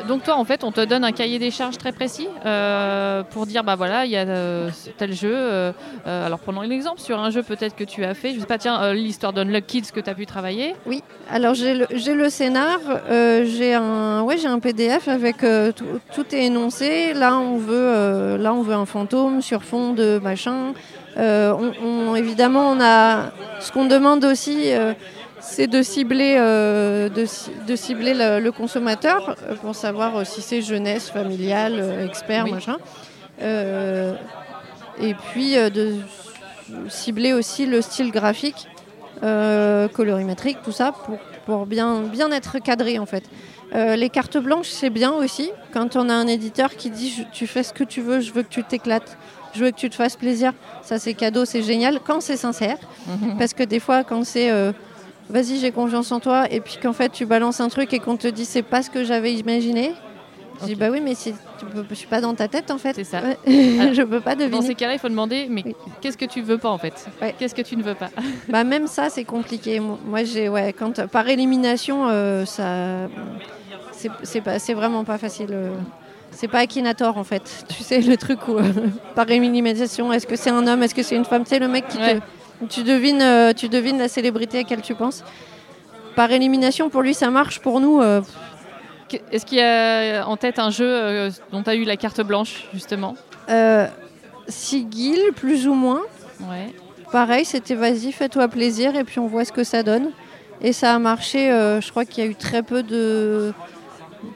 Donc toi, en fait, on te donne un cahier des charges très précis euh, pour dire, bah voilà, il y a euh, tel jeu. euh, alors prenons un exemple sur un jeu peut-être que tu as fait. Je sais pas, tiens, l'histoire d'Unlock Kids que tu as pu travailler. Oui, alors j'ai le, scénar, j'ai un, ouais, un PDF avec tout, est énoncé. Là on, veut, là, on veut un fantôme sur fond de machin. On- évidemment, on a ce qu'on demande aussi. C'est de cibler, euh, de, ci- de cibler le, le consommateur pour savoir euh, si c'est jeunesse, familiale, euh, expert, Oui. machin. Euh, et puis de cibler aussi le style graphique, euh, colorimétrique, tout ça, pour, pour bien, bien être cadré en fait. Les cartes blanches, c'est bien aussi quand on a un éditeur qui dit je- tu fais ce que tu veux, je veux que tu t'éclates, je veux que tu te fasses plaisir. Ça, c'est cadeau, c'est génial quand c'est sincère. Parce que des fois, quand c'est euh, vas-y, j'ai confiance en toi, et puis qu'en fait tu balances un truc et qu'on te dit c'est pas ce que j'avais imaginé, je dis bah oui, mais si, tu peux- je suis pas dans ta tête en fait. C'est ça. Ouais. je peux pas Dans deviner. ces cas-là, il faut demander, mais Oui. qu'est-ce que tu veux pas en fait? Ouais. Qu'est-ce que tu ne veux pas? Bah même ça c'est compliqué. Mo- Moi j'ai ouais quand par élimination euh, ça c'est c'est pas c'est vraiment pas facile. euh. C'est pas Akinator en fait. Tu sais le truc où euh, par élimination est-ce que c'est un homme est-ce que c'est une femme? Tu sais le mec qui te tu devines euh, tu devines la célébrité à laquelle tu penses. Par élimination pour lui ça marche pour nous euh, Est-ce qu'il y a en tête un jeu euh, dont tu as eu la carte blanche justement? Euh, Sigil plus ou moins. Ouais. Pareil, c'était vas-y, fais-toi plaisir et puis on voit ce que ça donne. Et ça a marché, euh, je crois qu'il y a eu très peu de,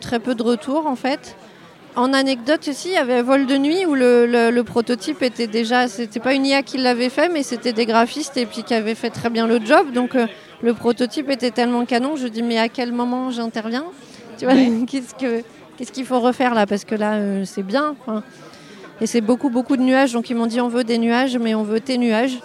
très peu de retours en fait. En anecdote aussi, il y avait Vol de nuit où le, le- le prototype était déjà, c'était pas une IA qui l'avait fait, mais c'était des graphistes et puis qui avaient fait très bien le job. Donc euh, le prototype était tellement canon, je dis mais à quel moment j'interviens? Tu vois, Ouais. qu'est-ce que qu'est-ce qu'il faut refaire là? Parce que là, euh, c'est bien. enfin. Et c'est beaucoup beaucoup de nuages, donc ils m'ont dit on veut des nuages, mais on veut tes nuages.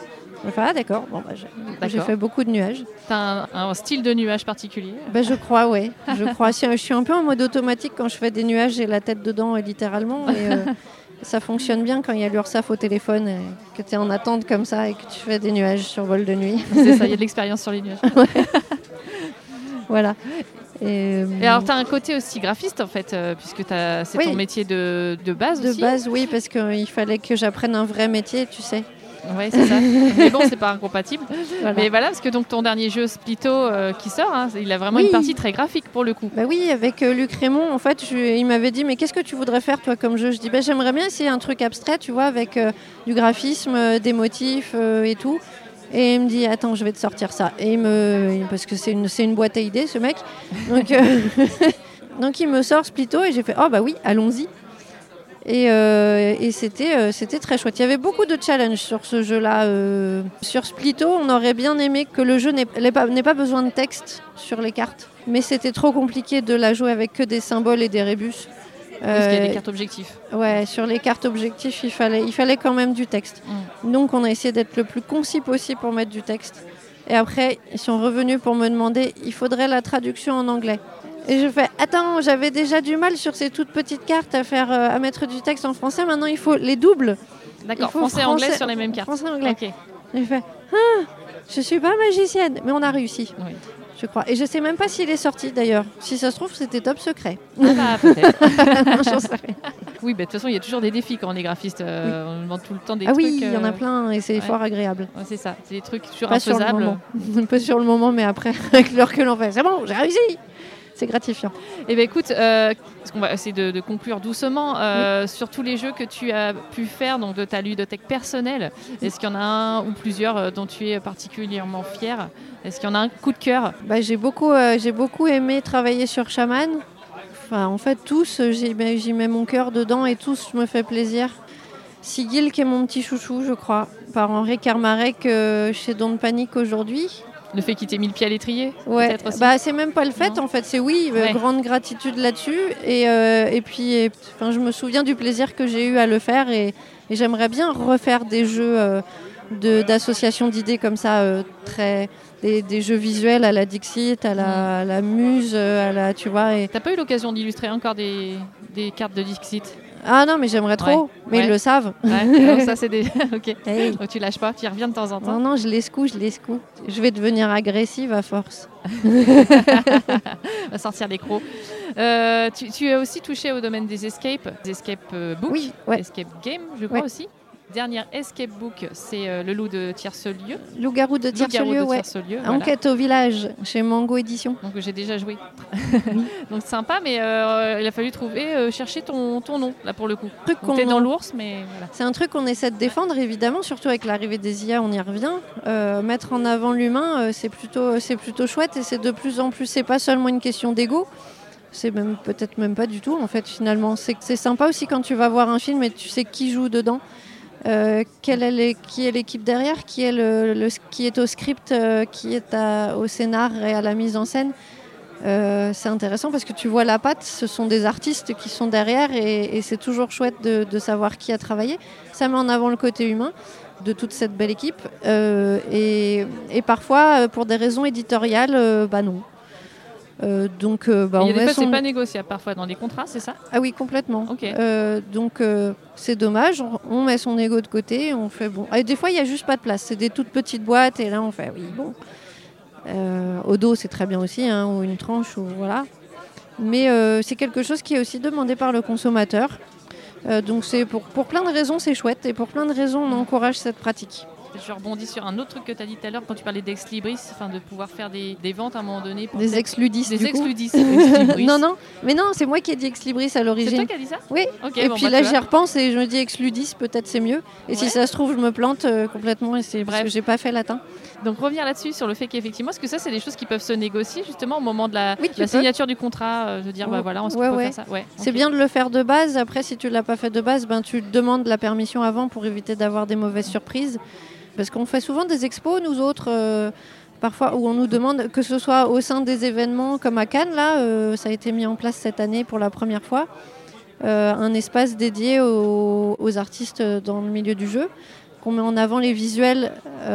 Ah d'accord, bon, bah, j'ai- D'accord. fait beaucoup de nuages. Tu as un, un style de nuage particulier? Bah, je crois, oui. Je crois. Je suis un peu en mode automatique quand je fais des nuages, j'ai la tête dedans, euh, littéralement. Et, euh, ça fonctionne bien quand il y a l'URSAF au téléphone, et que tu es en attente comme ça et que tu fais des nuages sur vol de nuit. C'est ça, il y a de l'expérience sur les nuages. voilà. Et, Et alors, tu as un côté aussi graphiste, en fait, euh, puisque t'as- c'est Oui. ton métier de, de base de aussi? base, oui, parce qu'il fallait que j'apprenne un vrai métier, tu sais. Ouais, c'est ça. mais bon, c'est pas incompatible. Voilà. Mais voilà, parce que donc ton dernier jeu Splito euh, qui sort, hein, il a vraiment Oui. une partie très graphique pour le coup. Bah oui, avec euh, Luc Raymond, en fait, je- il m'avait dit, mais qu'est-ce que tu voudrais faire, toi, comme jeu? Je dis, bah, j'aimerais bien essayer un truc abstrait, tu vois, avec euh, du graphisme, des motifs et tout. Et il me dit, attends, je vais te sortir ça. Et il me... Parce que c'est une, c'est une boîte à idées, ce mec. Donc, Donc il me sort Splito et j'ai fait, oh bah oui, allons-y. Et, euh, et c'était euh, c'était très chouette. Il y avait beaucoup de challenges sur ce jeu-là. euh. Sur Splito, on aurait bien aimé que le jeu n'ait pas, pas besoin de texte sur les cartes. Mais c'était trop compliqué de la jouer avec que des symboles et des rébus. Parce qu'il y a des cartes objectifs. Ouais, sur les cartes objectifs, il fallait, il fallait quand même du texte. Donc on a essayé d'être le plus concis possible pour mettre du texte. Et après, ils sont revenus pour me demander, il faudrait la traduction en anglais. Et je fais, attends, j'avais déjà du mal sur ces toutes petites cartes à faire, euh, à mettre du texte en français. Maintenant, il faut les doubles. D'accord, français et anglais français- sur les mêmes cartes. Français anglais. J'ai fait, ah, je suis pas magicienne, mais on a réussi, Oui. je crois. Et je sais même pas s'il est sorti d'ailleurs. Si ça se trouve, c'était top secret. Ah bah, peut-être. J'en sais rien. oui, bah, de toute façon, il y a toujours des défis quand on est graphiste. euh, On demande tout le temps des ah trucs. oui, il y en a euh, plein et c'est ouais. fort agréable. ouais, c'est ça, c'est des trucs sur Pas sur le moment. Un peu sur le moment, mais après, avec le recul, on fait c'est bon, j'ai réussi. C'est gratifiant. Eh bien, écoute, euh, qu'on va essayer de, de conclure doucement euh, sur tous les jeux que tu as pu faire donc de ta ludothèque personnelle. Est-ce qu'il y en a un ou plusieurs euh, dont tu es particulièrement fier? Est-ce qu'il y en a un coup de cœur? Bah, j'ai beaucoup, euh, j'ai beaucoup aimé travailler sur Shaman. Enfin, en fait, tous, j'y mets, j'y mets mon cœur dedans et tous, je me fais plaisir. Sigil, qui est mon petit chouchou, je crois, par Henri Karmarek euh, chez Don't Panic aujourd'hui. Le fait qu'il t'ait mis le pied à l'étrier Ouais, bah c'est même pas le fait Non. en fait, c'est oui, euh, Ouais. grande gratitude là-dessus. Et, euh, et puis et, je me souviens du plaisir que j'ai eu à le faire et, et j'aimerais bien refaire des jeux euh, de- d'association d'idées comme ça, euh, très des, des jeux visuels à la Dixit, à la, à la Muse, à la tu vois T'as pas eu l'occasion d'illustrer encore des, des cartes de Dixit? Ah non mais j'aimerais trop, Ouais. mais Ouais. ils le savent. Ouais, alors ça c'est des. ok. Hey. Donc tu lâches pas, tu y reviens de temps en Non temps. non, je les secoue, je les secoue. Je vais devenir agressive à force. Va sortir les crocs. Euh, tu, tu as aussi touché au domaine des escapes, des escape euh, book, Oui, ouais. escape game, je crois aussi. Dernière escape book, c'est euh, le loup de Tierce-Lieu. Loup-garou de Tierce-Lieu, ouais. Voilà. Enquête au village chez Mango Édition. Donc j'ai déjà joué. Donc sympa, mais euh, il a fallu trouver, euh, chercher ton, ton nom, là pour le coup. Truc T'es dans l'ours, mais voilà. C'est un truc qu'on essaie de défendre, évidemment, surtout avec l'arrivée des IA, on y revient. Euh, mettre en avant l'humain, c'est plutôt, c'est plutôt chouette et c'est de plus en plus, c'est pas seulement une question d'ego. C'est même peut-être même pas du tout en fait finalement. C'est c'est sympa aussi quand tu vas voir un film et tu sais qui joue dedans, euh, quelle est qui est l'équipe derrière, qui est au script, euh, qui est au scénar et à la mise en scène. Euh, c'est intéressant parce que tu vois la patte, ce sont des artistes qui sont derrière et, c'est toujours chouette de, savoir qui a travaillé. Ça met en avant le côté humain de toute cette belle équipe et, et parfois, pour des raisons éditoriales, bah non. Euh, donc, euh, bah, on a des met fois, son- c'est pas négociable parfois dans les contrats, c'est ça? Ah oui, complètement. Euh, donc, euh, c'est dommage. On, on met son ego de côté. On fait bon. Et des fois, il y a juste pas de place. C'est des toutes petites boîtes et là, on fait oui, bon. Au dos, c'est très bien aussi, hein, ou une tranche, ou voilà. Mais c'est quelque chose qui est aussi demandé par le consommateur. Donc, c'est pour, pour plein de raisons, c'est chouette. Et pour plein de raisons, on encourage cette pratique. Je rebondis sur un autre truc que tu as dit tout à l'heure quand tu parlais d'ex libris, enfin de pouvoir faire des, des ventes à un moment donné. Pour Des ex-ludis, Des ex-libris. non, non. Mais non, c'est moi qui ai dit ex-libris à C'est l'origine. toi qui as dit ça Oui. Ok, et bon, puis bah, là, j'y repense et je me dis ex-ludis, peut-être c'est mieux. Et si ça se trouve, je me plante euh, complètement et c'est parce Bref. j'ai pas fait latin. Donc revenir là-dessus sur le fait qu'effectivement, est-ce que ça c'est des choses qui peuvent se négocier justement au moment de la, Oui, signature du contrat, euh, de dire bah Ouais, voilà, on se ouais, peut ouais. faire ça. Ouais. C'est bien de le faire de base. Après, si tu l'as pas fait de base, ben, tu demandes la permission avant pour éviter d'avoir des mauvaises surprises. Parce qu'on fait souvent des expos, nous autres, euh, parfois, où on nous demande, que ce soit au sein des événements comme à Cannes, là, euh, ça a été mis en place cette année pour la première fois, euh, un espace dédié aux, aux artistes dans le milieu du jeu, qu'on met en avant les visuels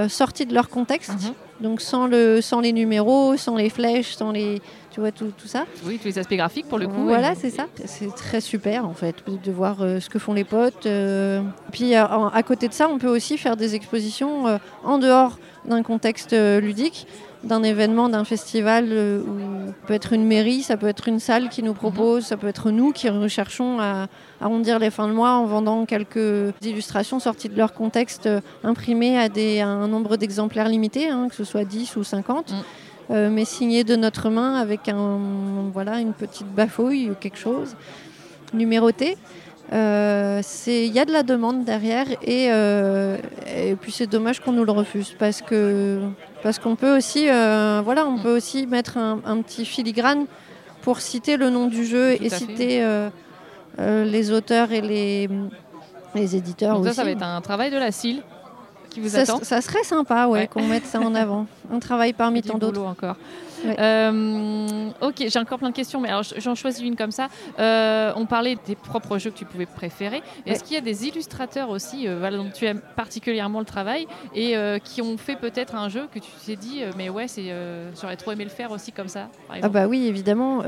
sortis de leur contexte, Mhm. donc sans, le, sans les numéros, sans les flèches, sans les... Tu vois, tout, tout ça. Oui, tous les aspects graphiques pour le coup. Voilà, et- c'est ça. C'est très super en fait de voir euh, ce que font les potes. euh. Puis euh, à côté de ça, on peut aussi faire des expositions euh, en dehors d'un contexte ludique, d'un événement, d'un festival, euh, où ça peut être une mairie, ça peut être une salle qui nous propose, ça peut être nous qui recherchons à arrondir les fins de mois en vendant quelques illustrations sorties de leur contexte, euh, imprimées à, des, à un nombre d'exemplaires limité, hein, que ce soit 10 ou 50. Mm. Euh, mais signées de notre main avec un, voilà, une petite bafouille ou quelque chose, numéroté. Euh, Il y a de la demande derrière et, euh, et puis c'est dommage qu'on nous le refuse parce que parce qu'on peut aussi voilà on peut aussi mettre un, un petit filigrane pour citer le nom du jeu Tout et citer les auteurs et les les éditeurs Donc ça, aussi. ça va être un travail de la CIL qui vous ça, attend. ça serait sympa ouais, Ouais. qu'on mette ça en avant. Un travail parmi tant d'autres. encore. Ouais. Euh, ok, j'ai encore plein de questions, mais alors j'en choisis une comme ça. Euh, on parlait des propres jeux que tu pouvais préférer. Est-ce qu'il y a des illustrateurs aussi euh, dont tu aimes particulièrement le travail et qui ont fait peut-être un jeu que tu t'es dit, mais ouais, c'est, j'aurais trop aimé le faire aussi comme ça Ah bah oui, évidemment.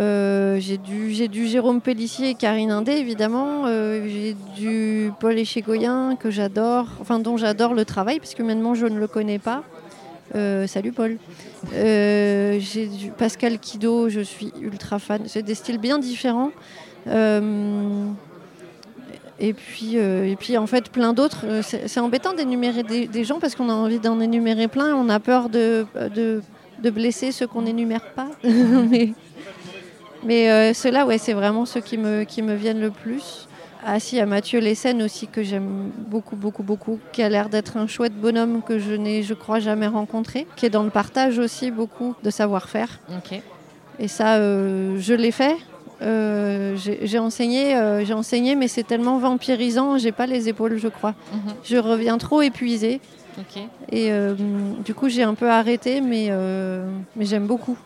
J'ai du, j'ai du Jérôme Pellissier et Karine Indé, évidemment. J'ai du Paul Échegoyen, que j'adore, enfin dont j'adore le travail, parce que maintenant je ne le connais pas. Euh, salut Paul. Euh, j'ai du Pascal Kido, je suis ultra fan. C'est des styles bien différents. Euh, et puis, en fait plein d'autres. C'est embêtant d'énumérer des, gens parce qu'on a envie d'en énumérer plein. On a peur de, de, de blesser ceux qu'on n'énumère pas. mais mais ceux-là, ouais, c'est vraiment ceux qui me, qui me viennent le plus. Ah si, à Mathieu Lessen aussi, que j'aime beaucoup, beaucoup, beaucoup, qui a l'air d'être un chouette bonhomme que je n'ai, je crois, jamais rencontré, qui est dans le partage aussi beaucoup de savoir-faire. Et ça, euh, je l'ai fait. Euh, j'ai enseigné, euh, j'ai enseigné, mais c'est tellement vampirisant, j'ai pas les épaules, je crois. Mhm. Je reviens trop épuisée. Et du coup, j'ai un peu arrêté, mais, mais j'aime beaucoup.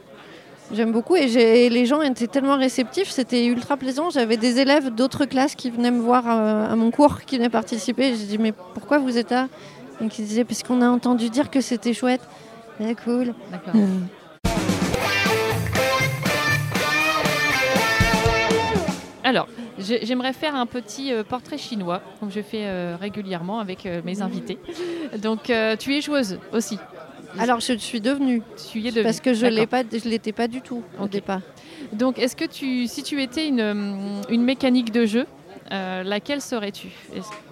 J'aime beaucoup et, les gens étaient tellement réceptifs, c'était ultra plaisant. J'avais des élèves d'autres classes qui venaient me voir euh, à mon cours, qui venaient participer. J'ai dit, mais pourquoi vous êtes là? Et qui disaient, parce qu'on a entendu dire que c'était chouette. C'est cool. D'accord. Alors, j'ai- j'aimerais faire un petit euh, portrait chinois, comme je fais euh, régulièrement avec euh, mes invités. Donc, euh, tu es joueuse aussi. Alors, je suis devenue, Tu y es devenue. parce que je l'ai pas, je l'étais pas du tout au départ. Donc, est-ce que tu, si tu étais une, une mécanique de jeu, euh, laquelle serais-tu?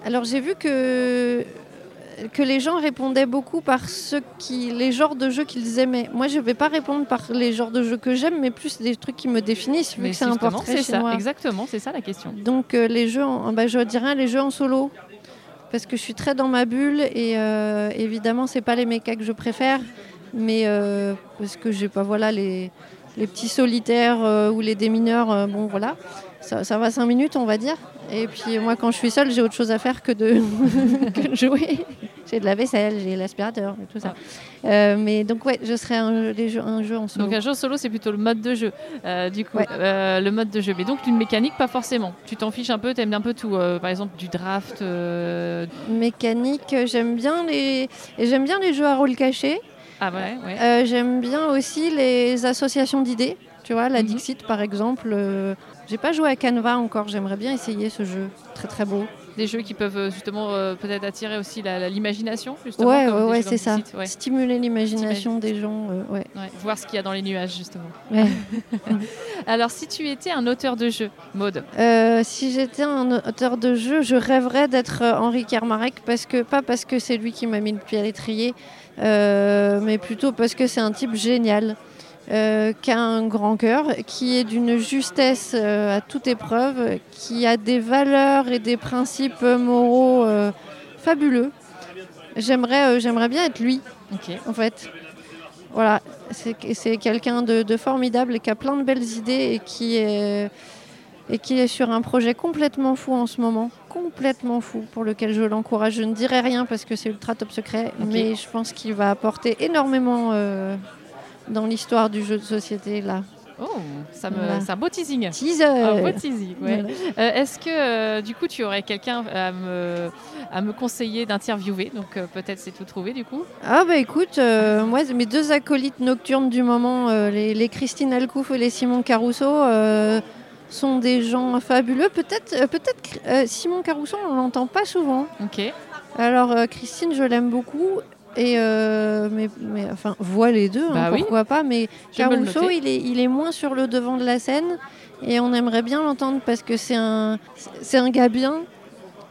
Alors j'ai vu que, que les gens répondaient beaucoup par ce qui, les genres de jeux qu'ils aimaient. Moi je ne vais pas répondre par les genres de jeux que j'aime, mais plus des trucs qui me définissent, vu Mais que c'est un justement, portrait c'est ça, exactement, c'est ça la question. Donc euh, les jeux, en, bah, je dirais les jeux en solo, parce que je suis très dans ma bulle et euh, évidemment c'est pas les mechas que je préfère, mais euh, parce que j'ai pas voilà les, les petits solitaires euh, ou les démineurs, euh, bon voilà, ça, ça va cinq minutes on va dire. Et puis moi quand je suis seule j'ai autre chose à faire que de, que de jouer. J'ai de la vaisselle, j'ai l'aspirateur et tout ça. Euh, mais donc ouais, je serais un, les jeux- un jeu en solo. Donc un jeu solo, c'est plutôt le mode de jeu. Euh, du coup, Ouais. euh, le mode de jeu. Mais donc une mécanique, pas forcément. Tu t'en fiches un peu, t'aimes un peu tout. Par exemple, du draft. Mécanique, j'aime bien les j'aime bien les jeux à rôle caché. Ah ouais, ouais. J'aime bien aussi les associations d'idées. Tu vois, la Mhm. Dixit par exemple. euh, J'ai pas joué à Canva encore. J'aimerais bien essayer ce jeu. Très très beau. Des jeux qui peuvent euh, justement euh, peut-être attirer aussi l'imagination, justement. Ouais, ouais, c'est ça. Ouais. Stimuler l'imagination des gens. euh, ouais. Voir ce qu'il y a dans les nuages, justement. Alors, si tu étais un auteur de jeu, mode, Euh, si j'étais un auteur de jeu, je rêverais d'être Henri Kermarek parce que pas parce que c'est lui qui m'a mis le pied à l'étrier, mais plutôt parce que c'est un type génial. Euh, qui a un grand cœur, qui est d'une justesse euh, à toute épreuve, qui a des valeurs et des principes moraux euh, fabuleux. J'aimerais, j'aimerais bien être lui, en fait. Voilà, c'est quelqu'un de, de formidable et qui a plein de belles idées et qui est, et qui est sur un projet complètement fou en ce moment, complètement fou, pour lequel je l'encourage. Je ne dirai rien parce que c'est ultra top secret, mais je pense qu'il va apporter énormément euh, dans l'histoire du jeu de société là. Oh, ça me, Voilà. c'est un beau teasing. Teaser. Un beau teasing, ouais. Euh, Est-ce que euh, du coup tu aurais quelqu'un à me, à me conseiller d'interviewer? Donc euh, peut-être c'est tout trouvé du coup. Ah bah écoute, moi mes deux acolytes nocturnes du moment, les, les Christine Alcouf et les Simon Caruso, euh, sont des gens fabuleux. Peut-être, peut-être Simon Caruso, on l'entend pas souvent. Ok. Alors Christine, je l'aime beaucoup. Et euh, mais, mais enfin, voit les deux, hein, Bah oui. pourquoi pas. Mais Caruso, il est, il est moins sur le devant de la scène. Et on aimerait bien l'entendre parce que c'est un, c'est un gars bien.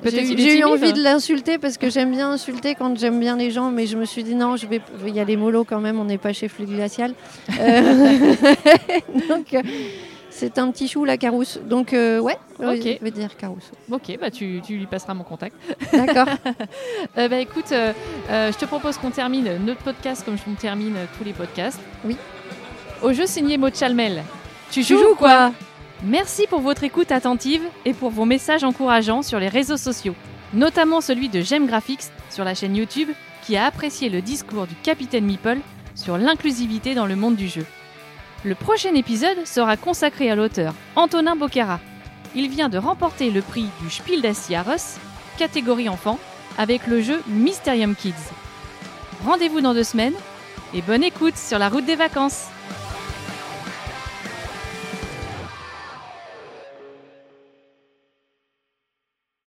J'ai eu envie de l'insulter parce que j'aime bien insulter quand j'aime bien les gens, mais je me suis dit non, je vais, vais y aller mollo quand même, on n'est pas chez Flux Glacial. Euh, Donc, euh, c'est un petit chou, la Carousse. Donc, euh, ouais, Ok. je vais dire Caruso. Ok, bah tu, tu lui passeras mon contact. D'accord. Euh, bah écoute, euh, je te propose qu'on termine notre podcast comme je termine tous les podcasts. Oui. Au jeu signé Maud Chalmel. Tu Tu joues, joues ou quoi Merci pour votre écoute attentive et pour vos messages encourageants sur les réseaux sociaux, notamment celui de J'aime Graphics sur la chaîne YouTube qui a apprécié le discours du capitaine Meeple sur l'inclusivité dans le monde du jeu. Le prochain épisode sera consacré à l'auteur Antonin Bocara. Il vient de remporter le prix du Spiel des Jahres, catégorie enfant, avec le jeu Mysterium Kids. Rendez-vous dans deux semaines et bonne écoute sur la route des vacances